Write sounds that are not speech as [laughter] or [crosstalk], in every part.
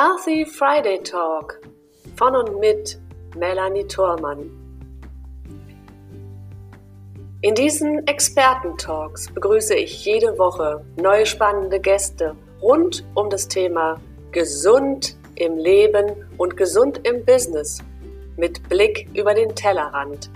Healthy Friday Talk von und mit Melanie Thormann. In diesen Experten-Talks begrüße ich jede Woche neue spannende Gäste rund um das Thema Gesund im Leben und gesund im Business mit Blick über den Tellerrand.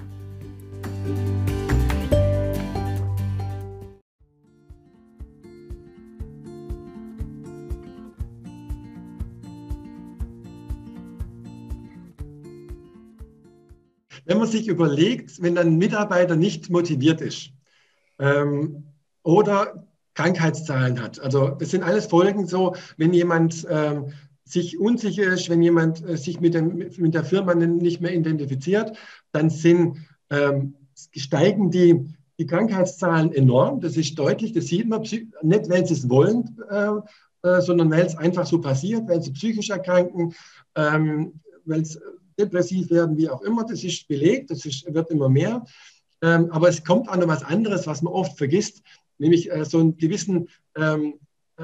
Man sich überlegt, wenn ein Mitarbeiter nicht motiviert ist ähm, oder Krankheitszahlen hat. Also das sind alles Folgen so, wenn jemand ähm, sich unsicher ist, wenn jemand äh, sich mit, dem, mit der Firma nicht mehr identifiziert, dann sind, ähm, steigen die, die Krankheitszahlen enorm. Das ist deutlich, das sieht man nicht, weil sie es wollen, äh, äh, sondern weil es einfach so passiert, weil sie psychisch erkranken, ähm, weil es depressiv werden, wie auch immer. Das ist belegt, das ist, wird immer mehr. Ähm, aber es kommt auch noch was anderes, was man oft vergisst, nämlich äh, so einen gewissen, ähm,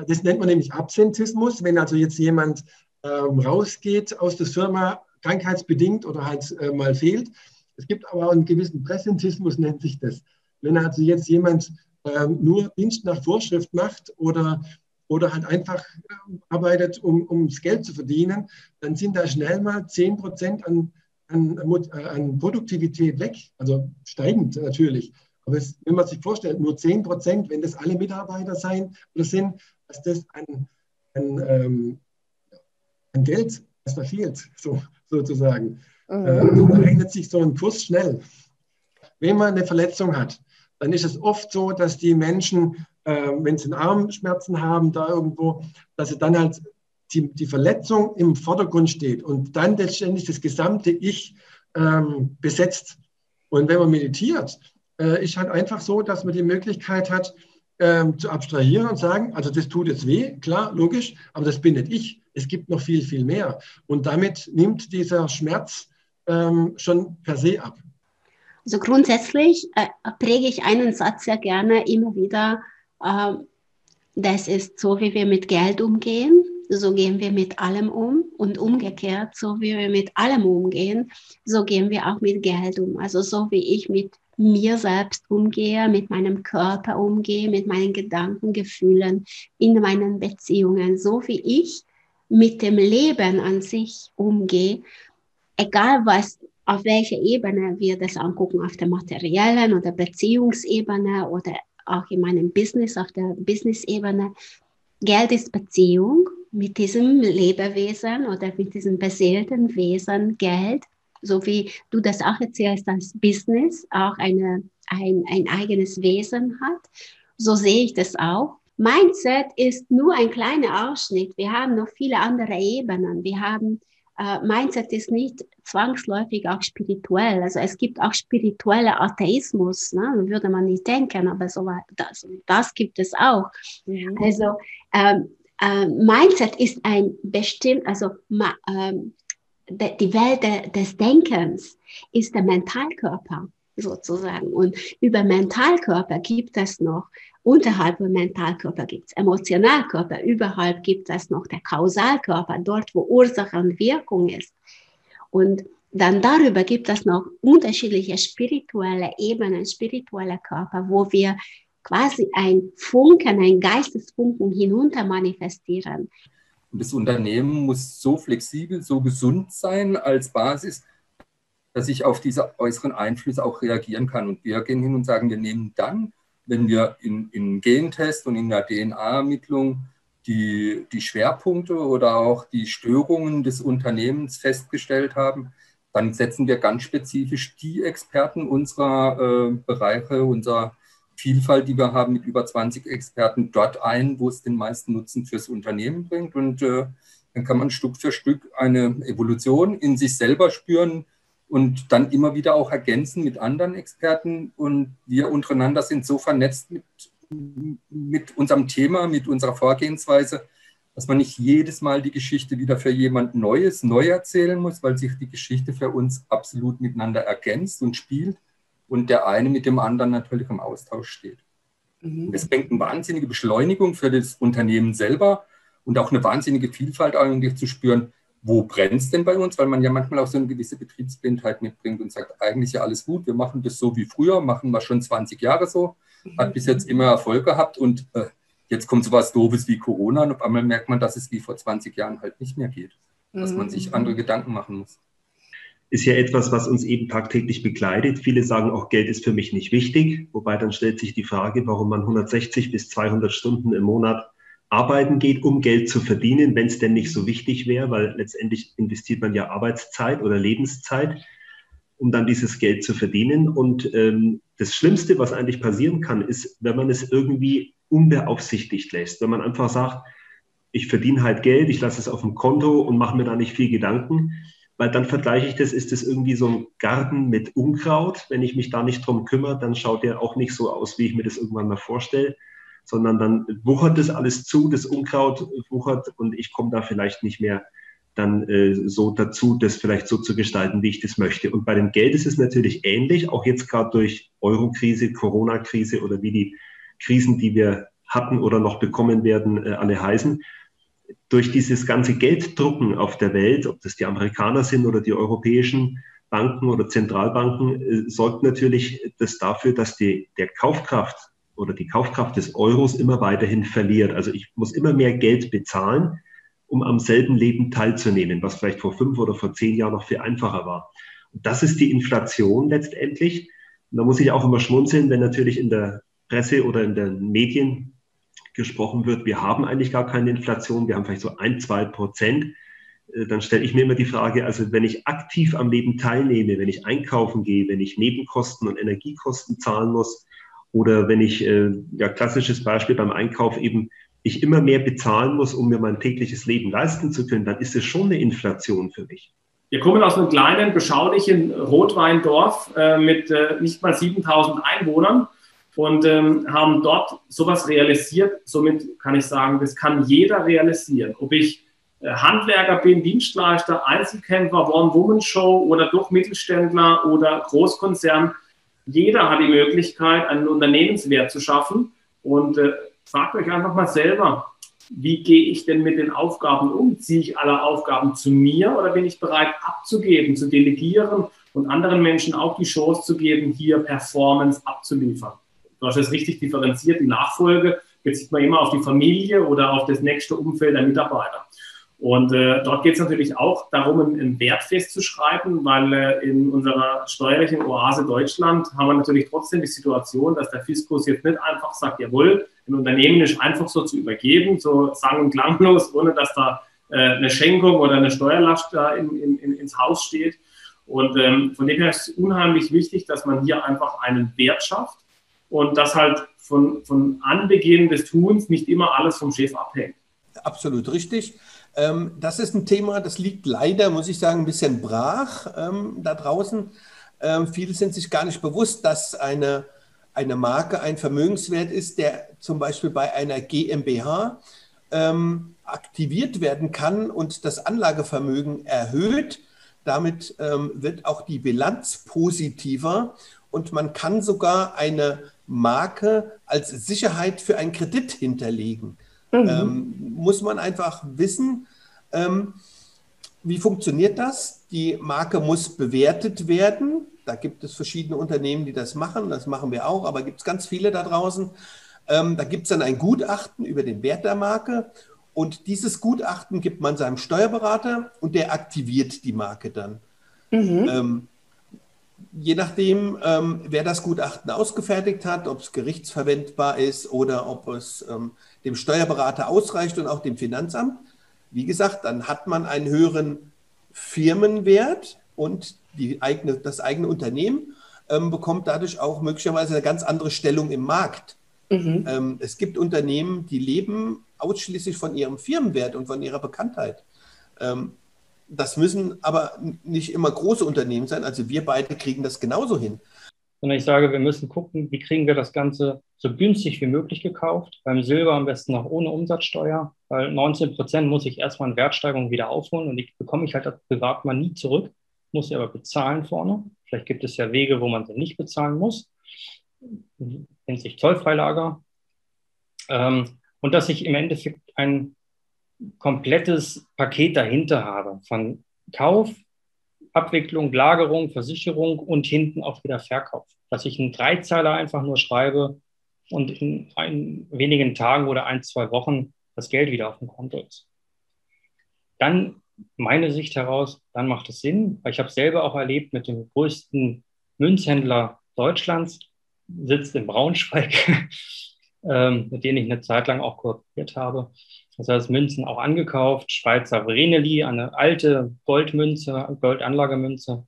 das nennt man nämlich Absentismus, wenn also jetzt jemand ähm, rausgeht aus der Firma, krankheitsbedingt oder halt äh, mal fehlt. Es gibt aber auch einen gewissen Präsentismus, nennt sich das. Wenn also jetzt jemand ähm, nur Dienst nach Vorschrift macht oder oder halt einfach ähm, arbeitet, um, um das Geld zu verdienen, dann sind da schnell mal 10 Prozent an, an, äh, an Produktivität weg. Also steigend natürlich. Aber es, wenn man sich vorstellt, nur 10 Prozent, wenn das alle Mitarbeiter sein oder sind, dass das an, an, ähm, an Geld, was da fehlt, [laughs] so, sozusagen. Mhm. Äh, rechnet sich so ein Kurs schnell. Wenn man eine Verletzung hat, dann ist es oft so, dass die Menschen äh, wenn sie Armschmerzen haben, da irgendwo, dass sie dann halt die, die Verletzung im Vordergrund steht und dann letztendlich das gesamte Ich ähm, besetzt. Und wenn man meditiert, äh, ist halt einfach so, dass man die Möglichkeit hat, ähm, zu abstrahieren und sagen, also das tut jetzt weh, klar, logisch, aber das bin nicht ich. Es gibt noch viel, viel mehr. Und damit nimmt dieser Schmerz ähm, schon per se ab. Also grundsätzlich äh, präge ich einen Satz sehr gerne immer wieder das ist so, wie wir mit Geld umgehen, so gehen wir mit allem um. Und umgekehrt, so wie wir mit allem umgehen, so gehen wir auch mit Geld um. Also so wie ich mit mir selbst umgehe, mit meinem Körper umgehe, mit meinen Gedanken, Gefühlen, in meinen Beziehungen, so wie ich mit dem Leben an sich umgehe, egal was, auf welcher Ebene wir das angucken, auf der materiellen oder Beziehungsebene oder auch in meinem Business, auf der Business-Ebene. Geld ist Beziehung mit diesem Lebewesen oder mit diesem beseelten Wesen Geld, so wie du das auch erzählst, als Business auch eine, ein, ein eigenes Wesen hat. So sehe ich das auch. Mindset ist nur ein kleiner Ausschnitt. Wir haben noch viele andere Ebenen. Wir haben äh, Mindset ist nicht zwangsläufig auch spirituell. Also es gibt auch spirituelle Atheismus, ne? würde man nicht denken, aber so das, das gibt es auch. Mhm. Also ähm, äh, Mindset ist ein bestimmt, also ma, ähm, de, die Welt de, des Denkens ist der Mentalkörper sozusagen. Und über Mentalkörper gibt es noch Unterhalb vom Mentalkörper gibt es Emotionalkörper, überhalb gibt es noch der Kausalkörper, dort wo Ursache und Wirkung ist. Und dann darüber gibt es noch unterschiedliche spirituelle Ebenen, spirituelle Körper, wo wir quasi ein Funken, ein Geistesfunken hinunter manifestieren. Und das Unternehmen muss so flexibel, so gesund sein als Basis, dass ich auf diese äußeren Einflüsse auch reagieren kann. Und wir gehen hin und sagen, wir nehmen dann wenn wir in, in Gentest und in der DNA-Ermittlung die, die Schwerpunkte oder auch die Störungen des Unternehmens festgestellt haben, dann setzen wir ganz spezifisch die Experten unserer äh, Bereiche, unserer Vielfalt, die wir haben, mit über 20 Experten dort ein, wo es den meisten Nutzen fürs Unternehmen bringt. Und äh, dann kann man Stück für Stück eine Evolution in sich selber spüren, und dann immer wieder auch ergänzen mit anderen Experten. Und wir untereinander sind so vernetzt mit, mit unserem Thema, mit unserer Vorgehensweise, dass man nicht jedes Mal die Geschichte wieder für jemand Neues neu erzählen muss, weil sich die Geschichte für uns absolut miteinander ergänzt und spielt und der eine mit dem anderen natürlich im Austausch steht. Mhm. Das bringt eine wahnsinnige Beschleunigung für das Unternehmen selber und auch eine wahnsinnige Vielfalt eigentlich zu spüren, wo brennt es denn bei uns? Weil man ja manchmal auch so eine gewisse Betriebsblindheit mitbringt und sagt, eigentlich ja alles gut, wir machen das so wie früher, machen wir schon 20 Jahre so, hat bis jetzt immer Erfolg gehabt und äh, jetzt kommt so was Doofes wie Corona und auf einmal merkt man, dass es wie vor 20 Jahren halt nicht mehr geht, dass man sich mhm. andere Gedanken machen muss. Ist ja etwas, was uns eben tagtäglich begleitet. Viele sagen auch, Geld ist für mich nicht wichtig. Wobei dann stellt sich die Frage, warum man 160 bis 200 Stunden im Monat arbeiten geht, um Geld zu verdienen, wenn es denn nicht so wichtig wäre, weil letztendlich investiert man ja Arbeitszeit oder Lebenszeit, um dann dieses Geld zu verdienen. Und ähm, das Schlimmste, was eigentlich passieren kann, ist, wenn man es irgendwie unbeaufsichtigt lässt, wenn man einfach sagt, ich verdiene halt Geld, ich lasse es auf dem Konto und mache mir da nicht viel Gedanken, weil dann vergleiche ich das, ist das irgendwie so ein Garten mit Unkraut. Wenn ich mich da nicht drum kümmere, dann schaut der auch nicht so aus, wie ich mir das irgendwann mal vorstelle sondern dann wuchert das alles zu, das Unkraut wuchert und ich komme da vielleicht nicht mehr dann äh, so dazu, das vielleicht so zu gestalten, wie ich das möchte. Und bei dem Geld ist es natürlich ähnlich, auch jetzt gerade durch Euro-Krise, Corona-Krise oder wie die Krisen, die wir hatten oder noch bekommen werden, äh, alle heißen. Durch dieses ganze Gelddrucken auf der Welt, ob das die Amerikaner sind oder die europäischen Banken oder Zentralbanken, äh, sorgt natürlich das dafür, dass die, der Kaufkraft oder die Kaufkraft des Euros immer weiterhin verliert. Also ich muss immer mehr Geld bezahlen, um am selben Leben teilzunehmen, was vielleicht vor fünf oder vor zehn Jahren noch viel einfacher war. Und das ist die Inflation letztendlich. Und da muss ich auch immer schmunzeln, wenn natürlich in der Presse oder in den Medien gesprochen wird, wir haben eigentlich gar keine Inflation, wir haben vielleicht so ein, zwei Prozent. Äh, dann stelle ich mir immer die Frage, also wenn ich aktiv am Leben teilnehme, wenn ich einkaufen gehe, wenn ich Nebenkosten und Energiekosten zahlen muss, oder wenn ich, äh, ja, klassisches Beispiel beim Einkauf eben, ich immer mehr bezahlen muss, um mir mein tägliches Leben leisten zu können, dann ist es schon eine Inflation für mich. Wir kommen aus einem kleinen, beschaulichen Rotweindorf äh, mit äh, nicht mal 7000 Einwohnern und ähm, haben dort sowas realisiert. Somit kann ich sagen, das kann jeder realisieren. Ob ich äh, Handwerker bin, Dienstleister, Einzelkämpfer, One-Woman-Show oder doch Mittelständler oder Großkonzern, jeder hat die Möglichkeit, einen Unternehmenswert zu schaffen. Und äh, fragt euch einfach mal selber, wie gehe ich denn mit den Aufgaben um? Ziehe ich alle Aufgaben zu mir oder bin ich bereit abzugeben, zu delegieren und anderen Menschen auch die Chance zu geben, hier Performance abzuliefern? Du hast es richtig differenziert, die Nachfolge bezieht man immer auf die Familie oder auf das nächste Umfeld der Mitarbeiter. Und äh, dort geht es natürlich auch darum, einen Wert festzuschreiben, weil äh, in unserer steuerlichen Oase Deutschland haben wir natürlich trotzdem die Situation, dass der Fiskus jetzt nicht einfach sagt, jawohl, ein Unternehmen ist einfach so zu übergeben, so sang- und klanglos, ohne dass da äh, eine Schenkung oder eine Steuerlast da in, in, in, ins Haus steht. Und ähm, von dem her ist es unheimlich wichtig, dass man hier einfach einen Wert schafft und dass halt von, von Anbeginn des Tuns nicht immer alles vom Chef abhängt. Absolut richtig. Ähm, das ist ein Thema, das liegt leider, muss ich sagen, ein bisschen brach ähm, da draußen. Ähm, viele sind sich gar nicht bewusst, dass eine, eine Marke ein Vermögenswert ist, der zum Beispiel bei einer GmbH ähm, aktiviert werden kann und das Anlagevermögen erhöht. Damit ähm, wird auch die Bilanz positiver und man kann sogar eine Marke als Sicherheit für einen Kredit hinterlegen. Mhm. Ähm, muss man einfach wissen, ähm, wie funktioniert das? Die Marke muss bewertet werden. Da gibt es verschiedene Unternehmen, die das machen. Das machen wir auch, aber gibt es ganz viele da draußen. Ähm, da gibt es dann ein Gutachten über den Wert der Marke. Und dieses Gutachten gibt man seinem Steuerberater und der aktiviert die Marke dann. Mhm. Ähm, je nachdem, ähm, wer das Gutachten ausgefertigt hat, ob es gerichtsverwendbar ist oder ob es ähm, dem Steuerberater ausreicht und auch dem Finanzamt. Wie gesagt, dann hat man einen höheren Firmenwert und die eigene, das eigene Unternehmen ähm, bekommt dadurch auch möglicherweise eine ganz andere Stellung im Markt. Mhm. Ähm, es gibt Unternehmen, die leben ausschließlich von ihrem Firmenwert und von ihrer Bekanntheit. Ähm, das müssen aber nicht immer große Unternehmen sein. Also wir beide kriegen das genauso hin sondern ich sage, wir müssen gucken, wie kriegen wir das Ganze so günstig wie möglich gekauft. Beim Silber am besten noch ohne Umsatzsteuer, weil 19 Prozent muss ich erstmal in Wertsteigerung wieder aufholen und die bekomme ich halt als Privatmann nie zurück, muss sie aber bezahlen vorne. Vielleicht gibt es ja Wege, wo man sie nicht bezahlen muss, nennt sich Zollfreilager. Ähm, und dass ich im Endeffekt ein komplettes Paket dahinter habe von Kauf, Abwicklung, Lagerung, Versicherung und hinten auch wieder Verkauf. Dass ich einen Dreizeiler einfach nur schreibe und in ein, wenigen Tagen oder ein, zwei Wochen das Geld wieder auf dem Konto ist. Dann meine Sicht heraus, dann macht es Sinn, weil ich habe selber auch erlebt mit dem größten Münzhändler Deutschlands, sitzt in Braunschweig, [laughs] ähm, mit denen ich eine Zeit lang auch kooperiert habe. Das heißt, Münzen auch angekauft, Schweizer Vreneli, eine alte Goldmünze, Goldanlagemünze.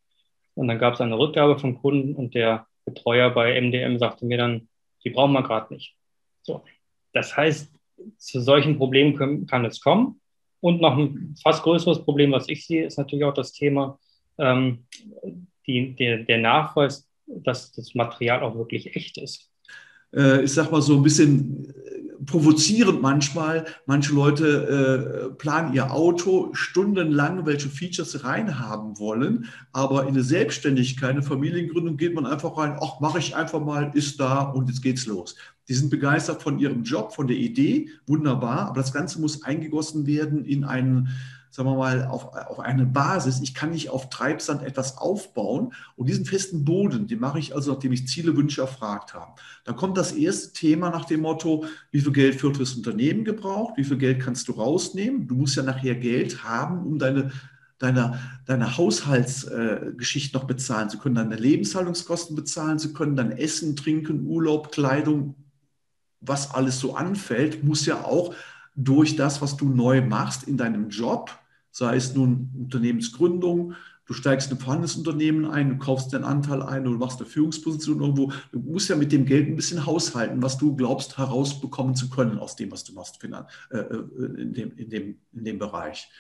Und dann gab es eine Rückgabe vom Kunden und der Betreuer bei MDM sagte mir dann, die brauchen wir gerade nicht. So. Das heißt, zu solchen Problemen kann es kommen. Und noch ein fast größeres Problem, was ich sehe, ist natürlich auch das Thema ähm, die, der, der Nachweis, dass das Material auch wirklich echt ist. Äh, ich sag mal so ein bisschen provozierend manchmal. Manche Leute äh, planen ihr Auto stundenlang, welche Features sie reinhaben wollen, aber in eine Selbstständigkeit, eine Familiengründung geht man einfach rein, ach, mache ich einfach mal, ist da und jetzt geht's los. Die sind begeistert von ihrem Job, von der Idee, wunderbar, aber das Ganze muss eingegossen werden in einen sagen wir mal, auf, auf eine Basis. Ich kann nicht auf Treibsand etwas aufbauen und diesen festen Boden, den mache ich also, nachdem ich Ziele, Wünsche erfragt habe. Dann kommt das erste Thema nach dem Motto, wie viel Geld wird fürs Unternehmen gebraucht, wie viel Geld kannst du rausnehmen. Du musst ja nachher Geld haben, um deine deine, deine Haushaltsgeschichte äh, noch bezahlen zu können, deine Lebenshaltungskosten bezahlen zu können, dein Essen, Trinken, Urlaub, Kleidung, was alles so anfällt, muss ja auch durch das, was du neu machst in deinem Job, sei es nun Unternehmensgründung, du steigst in ein vorhandenes Unternehmen ein, du kaufst deinen Anteil ein oder machst eine Führungsposition irgendwo. Du musst ja mit dem Geld ein bisschen haushalten, was du glaubst herausbekommen zu können aus dem, was du machst äh, äh, in dem, in dem, in dem Bereich.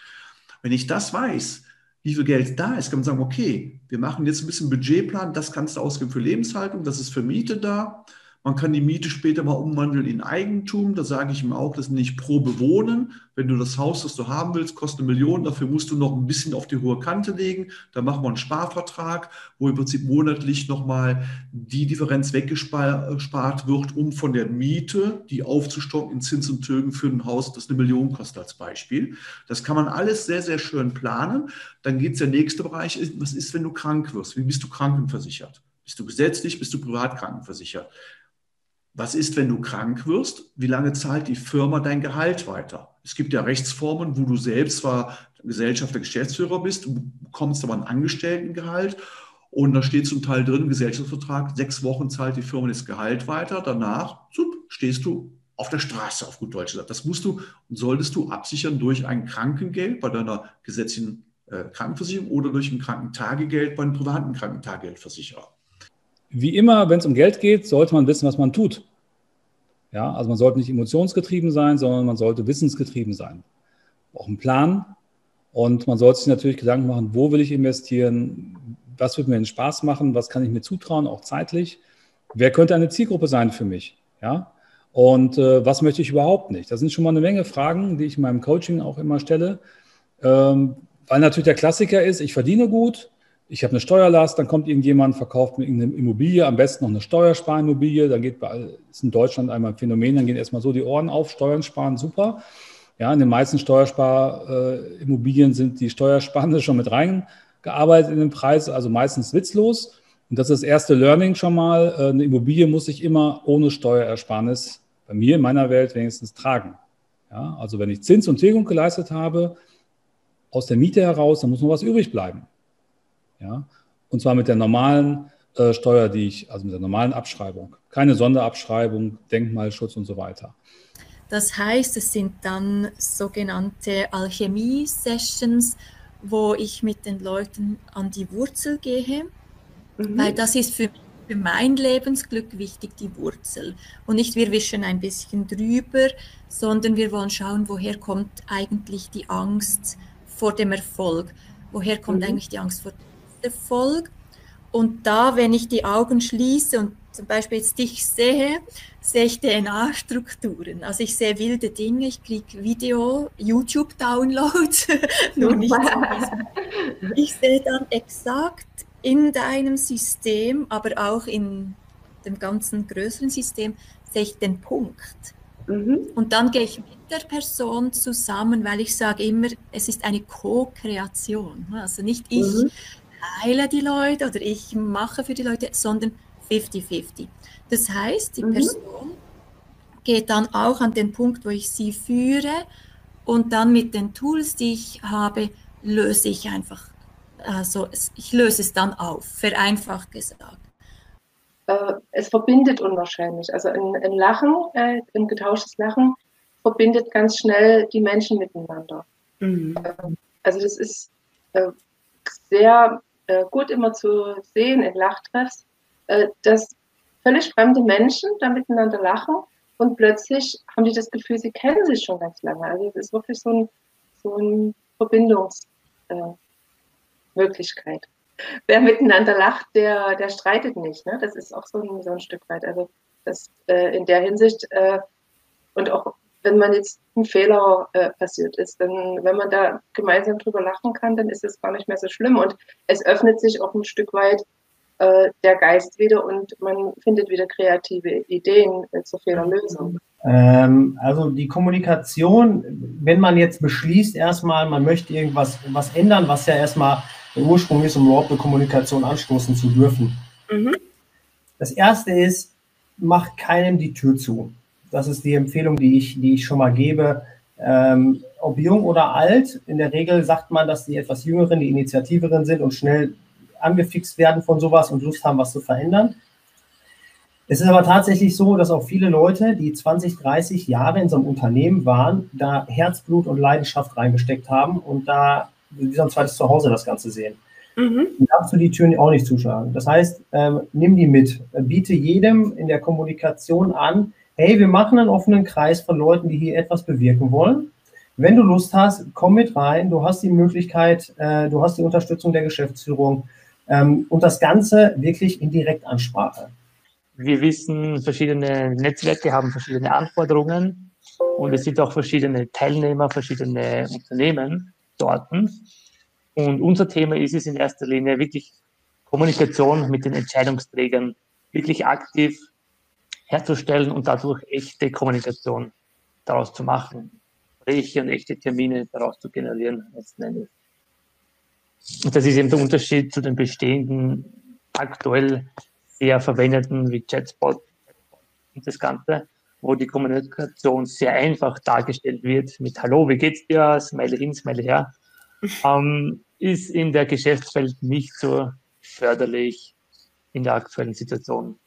Wenn ich das weiß, wie viel Geld da ist, kann man sagen, okay, wir machen jetzt ein bisschen Budgetplan, das kannst du ausgeben für Lebenshaltung, das ist für Miete da, man kann die Miete später mal umwandeln in Eigentum. Da sage ich ihm auch, das ist nicht pro Bewohnen. Wenn du das Haus, das du haben willst, kostet eine Million, dafür musst du noch ein bisschen auf die hohe Kante legen. Da machen wir einen Sparvertrag, wo im Prinzip monatlich nochmal die Differenz weggespart wird, um von der Miete, die aufzustocken in Zins und Tilgen für ein Haus, das eine Million kostet als Beispiel. Das kann man alles sehr, sehr schön planen. Dann geht es der nächste Bereich, was ist, wenn du krank wirst? Wie bist du krankenversichert? Bist du gesetzlich, bist du privat krankenversichert? Was ist, wenn du krank wirst? Wie lange zahlt die Firma dein Gehalt weiter? Es gibt ja Rechtsformen, wo du selbst zwar Gesellschafter, Geschäftsführer bist, du bekommst aber ein Angestelltengehalt und da steht zum Teil drin, Gesellschaftsvertrag, sechs Wochen zahlt die Firma das Gehalt weiter, danach zup, stehst du auf der Straße, auf gut Deutsch gesagt. Das musst du und solltest du absichern durch ein Krankengeld bei deiner gesetzlichen äh, Krankenversicherung oder durch ein Krankentagegeld bei einem privaten Krankentagegeldversicherer wie immer, wenn es um Geld geht, sollte man wissen, was man tut. Ja, also man sollte nicht emotionsgetrieben sein, sondern man sollte wissensgetrieben sein. Auch ein Plan. Und man sollte sich natürlich Gedanken machen, wo will ich investieren? Was wird mir den Spaß machen? Was kann ich mir zutrauen, auch zeitlich? Wer könnte eine Zielgruppe sein für mich? Ja, und äh, was möchte ich überhaupt nicht? Das sind schon mal eine Menge Fragen, die ich in meinem Coaching auch immer stelle. Ähm, weil natürlich der Klassiker ist, ich verdiene gut, ich habe eine Steuerlast, dann kommt irgendjemand, verkauft mir irgendeine Immobilie, am besten noch eine Steuersparimmobilie, dann geht bei, ist in Deutschland einmal ein Phänomen, dann gehen erstmal so die Ohren auf, Steuern sparen, super. Ja, in den meisten Steuersparimmobilien sind die Steuersparende schon mit reingearbeitet in den Preis, also meistens witzlos. Und das ist das erste Learning schon mal. Äh, eine Immobilie muss ich immer ohne Steuerersparnis bei mir in meiner Welt wenigstens tragen. Ja, also wenn ich Zins und Tilgung geleistet habe, aus der Miete heraus, dann muss noch was übrig bleiben. Ja? Und zwar mit der normalen äh, Steuer, die ich, also mit der normalen Abschreibung. Keine Sonderabschreibung, Denkmalschutz und so weiter. Das heißt, es sind dann sogenannte Alchemie-Sessions, wo ich mit den Leuten an die Wurzel gehe, mhm. weil das ist für, für mein Lebensglück wichtig, die Wurzel. Und nicht wir wischen ein bisschen drüber, sondern wir wollen schauen, woher kommt eigentlich die Angst vor dem Erfolg? Woher kommt mhm. eigentlich die Angst vor dem Erfolg. Und da, wenn ich die Augen schließe und zum Beispiel jetzt dich sehe, sehe ich DNA-Strukturen. Also ich sehe wilde Dinge, ich kriege Video, YouTube-Downloads, [laughs] nur nicht [laughs] Ich sehe dann exakt in deinem System, aber auch in dem ganzen größeren System, sehe ich den Punkt. Mhm. Und dann gehe ich mit der Person zusammen, weil ich sage immer, es ist eine Co-Kreation. Also nicht ich mhm. Heile die Leute oder ich mache für die Leute, sondern 50-50. Das heißt, die mhm. Person geht dann auch an den Punkt, wo ich sie führe und dann mit den Tools, die ich habe, löse ich einfach, also ich löse es dann auf, vereinfacht gesagt. Äh, es verbindet unwahrscheinlich. Also ein, ein Lachen, äh, ein getauschtes Lachen verbindet ganz schnell die Menschen miteinander. Mhm. Ähm, also das ist äh, sehr äh, gut immer zu sehen in Lachtreffs, äh, dass völlig fremde Menschen da miteinander lachen und plötzlich haben die das Gefühl, sie kennen sich schon ganz lange. Also es ist wirklich so ein, so ein Verbindungsmöglichkeit. Äh, Wer miteinander lacht, der, der streitet nicht. Ne? Das ist auch so ein, so ein Stück weit. Also das äh, in der Hinsicht und auch wenn man jetzt ein Fehler äh, passiert ist, dann wenn man da gemeinsam drüber lachen kann, dann ist es gar nicht mehr so schlimm und es öffnet sich auch ein Stück weit äh, der Geist wieder und man findet wieder kreative Ideen äh, zur Fehlerlösung. Ähm, also die Kommunikation, wenn man jetzt beschließt, erstmal, man möchte irgendwas was ändern, was ja erstmal der Ursprung ist, um überhaupt eine Kommunikation anstoßen zu dürfen. Mhm. Das erste ist, mach keinem die Tür zu. Das ist die Empfehlung, die ich, die ich schon mal gebe. Ähm, ob jung oder alt, in der Regel sagt man, dass die etwas Jüngeren, die Initiativeren sind und schnell angefixt werden von sowas und Lust haben, was zu verändern. Es ist aber tatsächlich so, dass auch viele Leute, die 20, 30 Jahre in so einem Unternehmen waren, da Herzblut und Leidenschaft reingesteckt haben und da wie so ein zweites Zuhause das Ganze sehen. Mhm. Darfst du die Türen auch nicht zuschlagen. Das heißt, ähm, nimm die mit. Biete jedem in der Kommunikation an, hey, wir machen einen offenen Kreis von Leuten, die hier etwas bewirken wollen. Wenn du Lust hast, komm mit rein. Du hast die Möglichkeit, äh, du hast die Unterstützung der Geschäftsführung ähm, und das Ganze wirklich in Direktansprache. Wir wissen, verschiedene Netzwerke haben verschiedene Anforderungen und es sind auch verschiedene Teilnehmer, verschiedene Unternehmen dort. Und unser Thema ist es in erster Linie wirklich Kommunikation mit den Entscheidungsträgern wirklich aktiv herzustellen und dadurch echte Kommunikation daraus zu machen. Gespräche und echte Termine daraus zu generieren, letzten Endes. Und das ist eben der Unterschied zu den bestehenden, aktuell sehr verwendeten wie Chatbot und das Ganze, wo die Kommunikation sehr einfach dargestellt wird mit Hallo, wie geht's dir? Smile hin, smile her. [laughs] ähm, ist in der Geschäftswelt nicht so förderlich in der aktuellen Situation.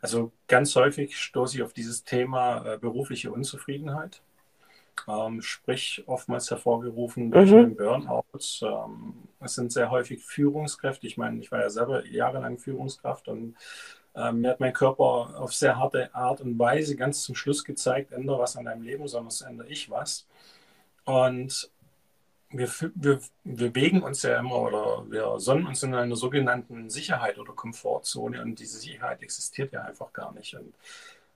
Also ganz häufig stoße ich auf dieses Thema äh, berufliche Unzufriedenheit. Ähm, sprich, oftmals hervorgerufen durch mhm. den Burnout. Ähm, es sind sehr häufig Führungskräfte. Ich meine, ich war ja selber jahrelang Führungskraft und ähm, mir hat mein Körper auf sehr harte Art und Weise ganz zum Schluss gezeigt, ändere was an deinem Leben, sonst ändere ich was. Und wir, wir, wir bewegen uns ja immer oder wir sonnen uns in einer sogenannten Sicherheit oder Komfortzone und diese Sicherheit existiert ja einfach gar nicht. Und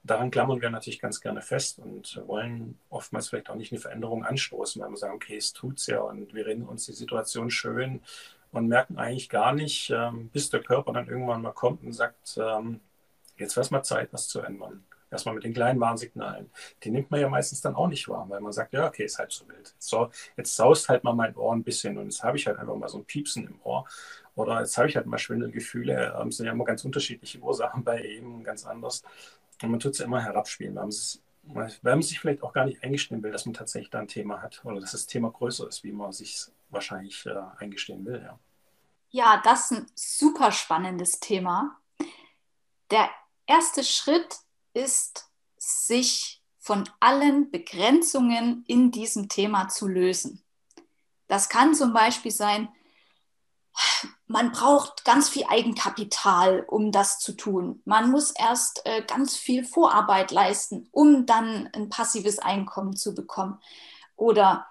daran klammern wir natürlich ganz gerne fest und wollen oftmals vielleicht auch nicht eine Veränderung anstoßen, weil wir sagen, okay, es tut's ja und wir reden uns die Situation schön und merken eigentlich gar nicht, ähm, bis der Körper dann irgendwann mal kommt und sagt, ähm, jetzt wäre es mal Zeit, was zu ändern. Erstmal mit den kleinen Warnsignalen. Die nimmt man ja meistens dann auch nicht wahr, weil man sagt, ja, okay, ist halt so wild. So, jetzt saust halt mal mein Ohr ein bisschen und jetzt habe ich halt einfach mal so ein Piepsen im Ohr. Oder jetzt habe ich halt mal Schwindelgefühle. Das ähm, sind ja immer ganz unterschiedliche Ursachen bei jedem, ganz anders. Und man tut es ja immer herabspielen, weil man, es, weil man sich vielleicht auch gar nicht eingestehen will, dass man tatsächlich da ein Thema hat oder dass das Thema größer ist, wie man sich wahrscheinlich äh, eingestehen will. Ja. ja, das ist ein super spannendes Thema. Der erste Schritt ist, sich von allen Begrenzungen in diesem Thema zu lösen. Das kann zum Beispiel sein, man braucht ganz viel Eigenkapital, um das zu tun. Man muss erst äh, ganz viel Vorarbeit leisten, um dann ein passives Einkommen zu bekommen. Oder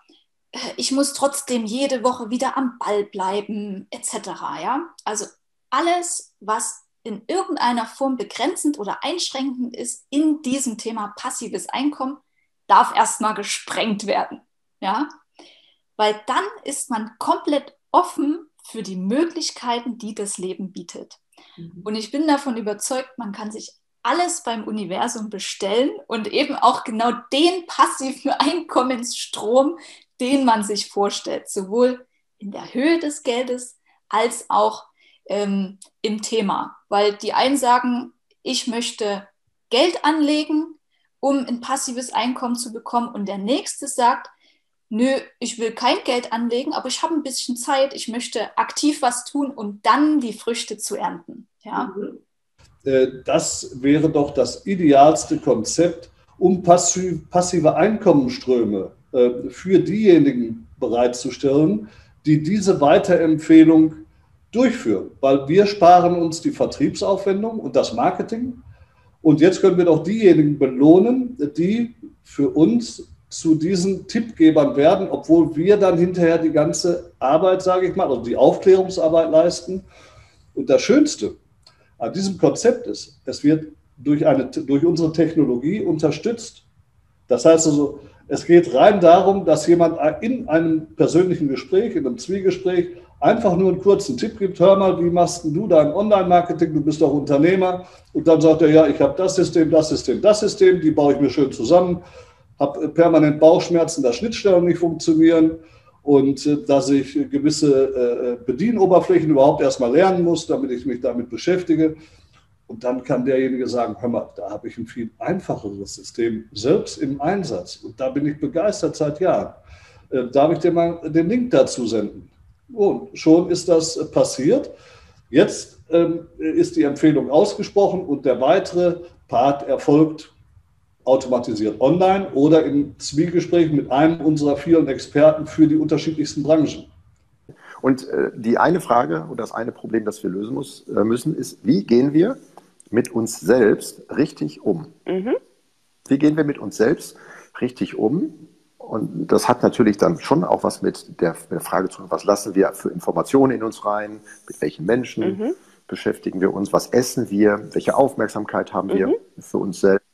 äh, ich muss trotzdem jede Woche wieder am Ball bleiben, etc. Ja? Also alles, was in irgendeiner Form begrenzend oder einschränkend ist in diesem Thema passives Einkommen, darf erstmal gesprengt werden. Ja? Weil dann ist man komplett offen für die Möglichkeiten, die das Leben bietet. Mhm. Und ich bin davon überzeugt, man kann sich alles beim Universum bestellen und eben auch genau den passiven [laughs] Einkommensstrom, den man sich vorstellt, sowohl in der Höhe des Geldes als auch ähm, im Thema. Weil die einen sagen, ich möchte Geld anlegen, um ein passives Einkommen zu bekommen und der nächste sagt, nö, ich will kein Geld anlegen, aber ich habe ein bisschen Zeit, ich möchte aktiv was tun und dann die Früchte zu ernten. Ja. Mhm. Äh, das wäre doch das idealste Konzept, um passive Einkommensströme äh, für diejenigen bereitzustellen, die diese Weiterempfehlung durchführen. Weil wir sparen uns die Vertriebsaufwendung und das Marketing. Und jetzt können wir doch diejenigen belohnen, die für uns zu diesen Tippgebern werden, obwohl wir dann hinterher die ganze Arbeit, sage ich mal, also die Aufklärungsarbeit leisten. Und das Schönste an diesem Konzept ist, es wird durch, eine, durch unsere Technologie unterstützt. Das heißt also, es geht rein darum, dass jemand in einem persönlichen Gespräch, in einem Zwiegespräch, einfach nur einen kurzen Tipp gibt, hör mal, wie machst du dein Online-Marketing, du bist doch Unternehmer. Und dann sagt er, ja, ich habe das System, das System, das System, die baue ich mir schön zusammen habe permanent Bauchschmerzen, dass Schnittstellen nicht funktionieren und äh, dass ich gewisse äh, Bedienoberflächen überhaupt erstmal lernen muss, damit ich mich damit beschäftige. Und dann kann derjenige sagen, hör mal, da habe ich ein viel einfacheres System selbst im Einsatz. Und da bin ich begeistert seit Jahren. Äh, darf ich dir mal den Link dazu senden? Und schon ist das passiert. Jetzt ähm, ist die Empfehlung ausgesprochen und der weitere Part erfolgt automatisiert online oder im Zwiegespräch mit einem unserer vielen Experten für die unterschiedlichsten Branchen. Und äh, die eine Frage oder das eine Problem, das wir lösen äh, müssen, ist, wie gehen wir mit uns selbst richtig um? Mhm. Wie gehen wir mit uns selbst richtig um? Und das hat natürlich dann schon auch was mit der, mit der Frage zu tun, was lassen wir für Informationen in uns rein, mit welchen Menschen mhm. beschäftigen wir uns, was essen wir, welche Aufmerksamkeit haben wir mhm. für uns selbst.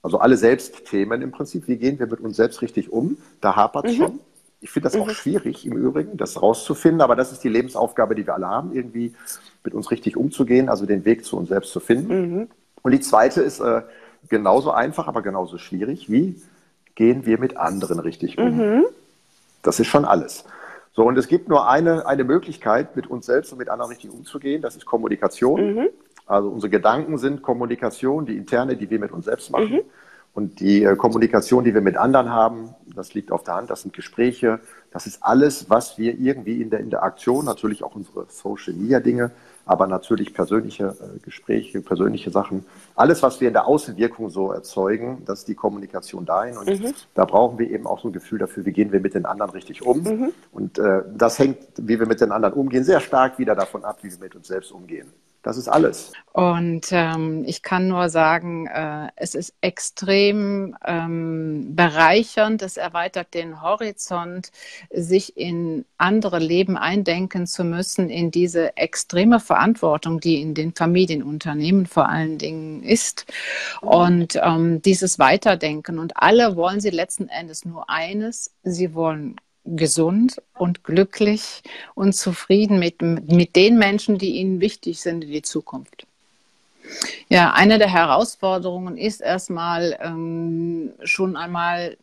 Also alle Selbstthemen im Prinzip. Wie gehen wir mit uns selbst richtig um? Da hapert es mhm. schon. Ich finde das mhm. auch schwierig im Übrigen, das rauszufinden, aber das ist die Lebensaufgabe, die wir alle haben, irgendwie mit uns richtig umzugehen, also den Weg zu uns selbst zu finden. Mhm. Und die zweite ist äh, genauso einfach, aber genauso schwierig. Wie gehen wir mit anderen richtig um? Mhm. Das ist schon alles. So, und es gibt nur eine, eine Möglichkeit, mit uns selbst und mit anderen richtig umzugehen, das ist Kommunikation. Mhm. Also unsere Gedanken sind Kommunikation, die interne, die wir mit uns selbst machen. Und die äh, Kommunikation, die wir mit anderen haben, das liegt auf der Hand, das sind Gespräche, das ist alles, was wir irgendwie in der Interaktion, natürlich auch unsere Social-Media-Dinge, aber natürlich persönliche äh, Gespräche, persönliche Sachen, alles, was wir in der Außenwirkung so erzeugen, das ist die Kommunikation dahin. Und mhm. da brauchen wir eben auch so ein Gefühl dafür, wie gehen wir mit den anderen richtig um. Mhm. Und äh, das hängt, wie wir mit den anderen umgehen, sehr stark wieder davon ab, wie wir mit uns selbst umgehen. Das ist alles. Und ähm, ich kann nur sagen, äh, es ist extrem ähm, bereichernd, es erweitert den Horizont, sich in andere Leben eindenken zu müssen, in diese extreme Verantwortung, die in den Familienunternehmen vor allen Dingen ist. Und ähm, dieses Weiterdenken. Und alle wollen sie letzten Endes nur eines, sie wollen gesund und glücklich und zufrieden mit, mit den Menschen, die ihnen wichtig sind in die Zukunft. Ja, eine der Herausforderungen ist erstmal ähm, schon einmal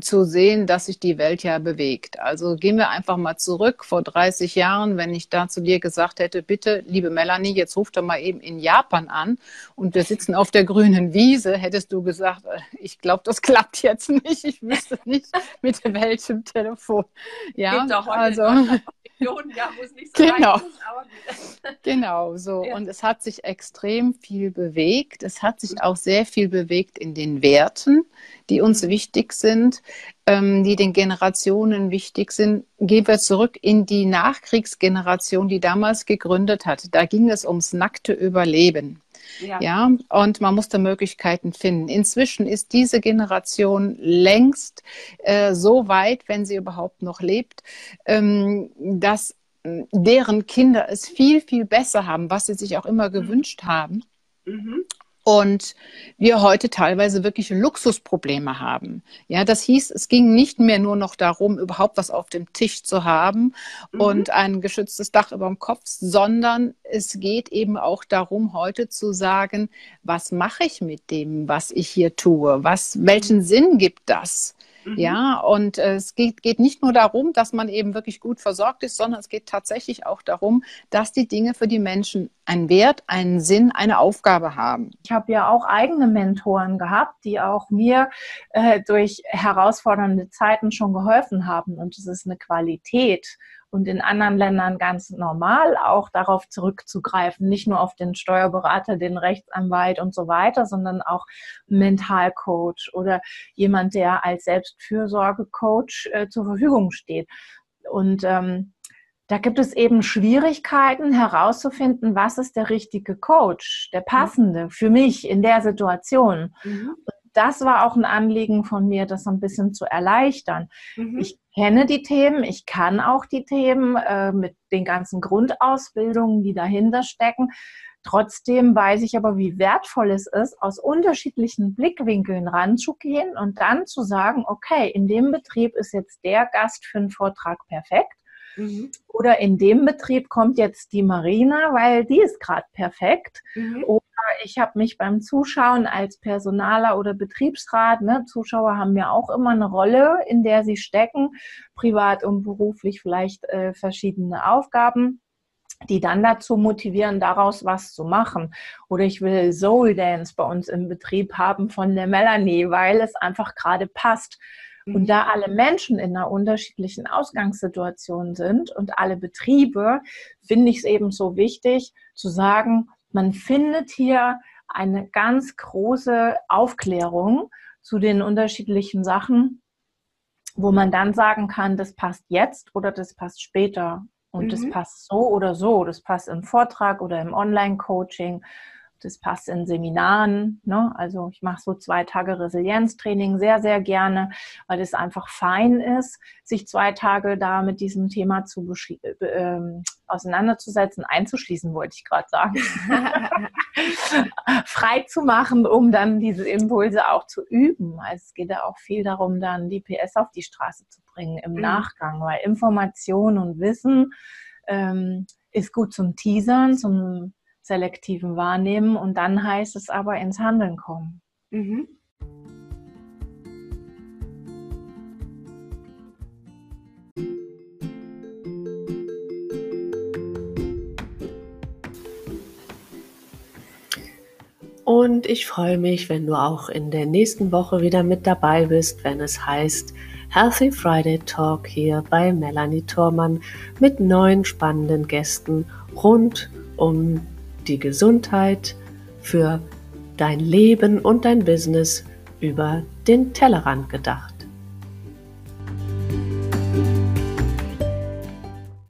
zu sehen, dass sich die Welt ja bewegt. Also gehen wir einfach mal zurück vor 30 Jahren, wenn ich da zu dir gesagt hätte, bitte, liebe Melanie, jetzt ruf doch mal eben in Japan an und wir sitzen auf der grünen Wiese, hättest du gesagt, äh, ich glaube, das [laughs] klappt jetzt nicht. Ich wüsste nicht, mit welchem Telefon. Ja, Gibt auch heute also. Ja, nicht so genau. [laughs] genau, so. Ja. Und es hat sich extrem viel bewegt. Es hat sich auch sehr viel bewegt in den Werten, die uns wichtig sind, ähm, die den Generationen wichtig sind. Gehen wir zurück in die Nachkriegsgeneration, die damals gegründet hat. Da ging es ums nackte Überleben. Ja. ja, und man musste Möglichkeiten finden. Inzwischen ist diese Generation längst äh, so weit, wenn sie überhaupt noch lebt, ähm, dass äh, deren Kinder es viel, viel besser haben, was sie sich auch immer gewünscht haben. Mhm. Und wir heute teilweise wirklich Luxusprobleme haben. Ja, das hieß, es ging nicht mehr nur noch darum, überhaupt was auf dem Tisch zu haben mhm. und ein geschütztes Dach über dem Kopf, sondern es geht eben auch darum, heute zu sagen, was mache ich mit dem, was ich hier tue? Was, welchen Sinn gibt das? Mhm. Ja, und äh, es geht, geht nicht nur darum, dass man eben wirklich gut versorgt ist, sondern es geht tatsächlich auch darum, dass die Dinge für die Menschen einen Wert, einen Sinn, eine Aufgabe haben. Ich habe ja auch eigene Mentoren gehabt, die auch mir äh, durch herausfordernde Zeiten schon geholfen haben. Und es ist eine Qualität und in anderen Ländern ganz normal auch darauf zurückzugreifen, nicht nur auf den Steuerberater, den Rechtsanwalt und so weiter, sondern auch Mentalcoach oder jemand, der als Selbstfürsorgecoach äh, zur Verfügung steht. Und ähm, da gibt es eben Schwierigkeiten herauszufinden, was ist der richtige Coach, der passende für mich in der Situation. Mhm das war auch ein Anliegen von mir, das ein bisschen zu erleichtern. Mhm. Ich kenne die Themen, ich kann auch die Themen äh, mit den ganzen Grundausbildungen, die dahinter stecken. Trotzdem weiß ich aber, wie wertvoll es ist, aus unterschiedlichen Blickwinkeln ranzugehen und dann zu sagen, okay, in dem Betrieb ist jetzt der Gast für einen Vortrag perfekt. Mhm. Oder in dem Betrieb kommt jetzt die Marina, weil die ist gerade perfekt. Mhm. Oder ich habe mich beim Zuschauen als Personaler oder Betriebsrat, ne, Zuschauer haben ja auch immer eine Rolle, in der sie stecken, privat und beruflich vielleicht äh, verschiedene Aufgaben die dann dazu motivieren, daraus was zu machen. Oder ich will Soul Dance bei uns im Betrieb haben von der Melanie, weil es einfach gerade passt. Und da alle Menschen in einer unterschiedlichen Ausgangssituation sind und alle Betriebe, finde ich es eben so wichtig zu sagen, man findet hier eine ganz große Aufklärung zu den unterschiedlichen Sachen, wo man dann sagen kann, das passt jetzt oder das passt später. Und mhm. das passt so oder so. Das passt im Vortrag oder im Online-Coaching das passt in Seminaren. Ne? Also ich mache so zwei Tage Resilienztraining sehr, sehr gerne, weil es einfach fein ist, sich zwei Tage da mit diesem Thema zu äh, auseinanderzusetzen, einzuschließen, wollte ich gerade sagen. [laughs] Frei zu machen, um dann diese Impulse auch zu üben. Also es geht ja auch viel darum, dann die PS auf die Straße zu bringen im mhm. Nachgang, weil Information und Wissen ähm, ist gut zum Teasern, zum selektiven Wahrnehmen und dann heißt es aber ins Handeln kommen. Mhm. Und ich freue mich, wenn du auch in der nächsten Woche wieder mit dabei bist, wenn es heißt Healthy Friday Talk hier bei Melanie Thormann mit neuen spannenden Gästen rund um die Gesundheit für dein Leben und dein Business über den Tellerrand gedacht.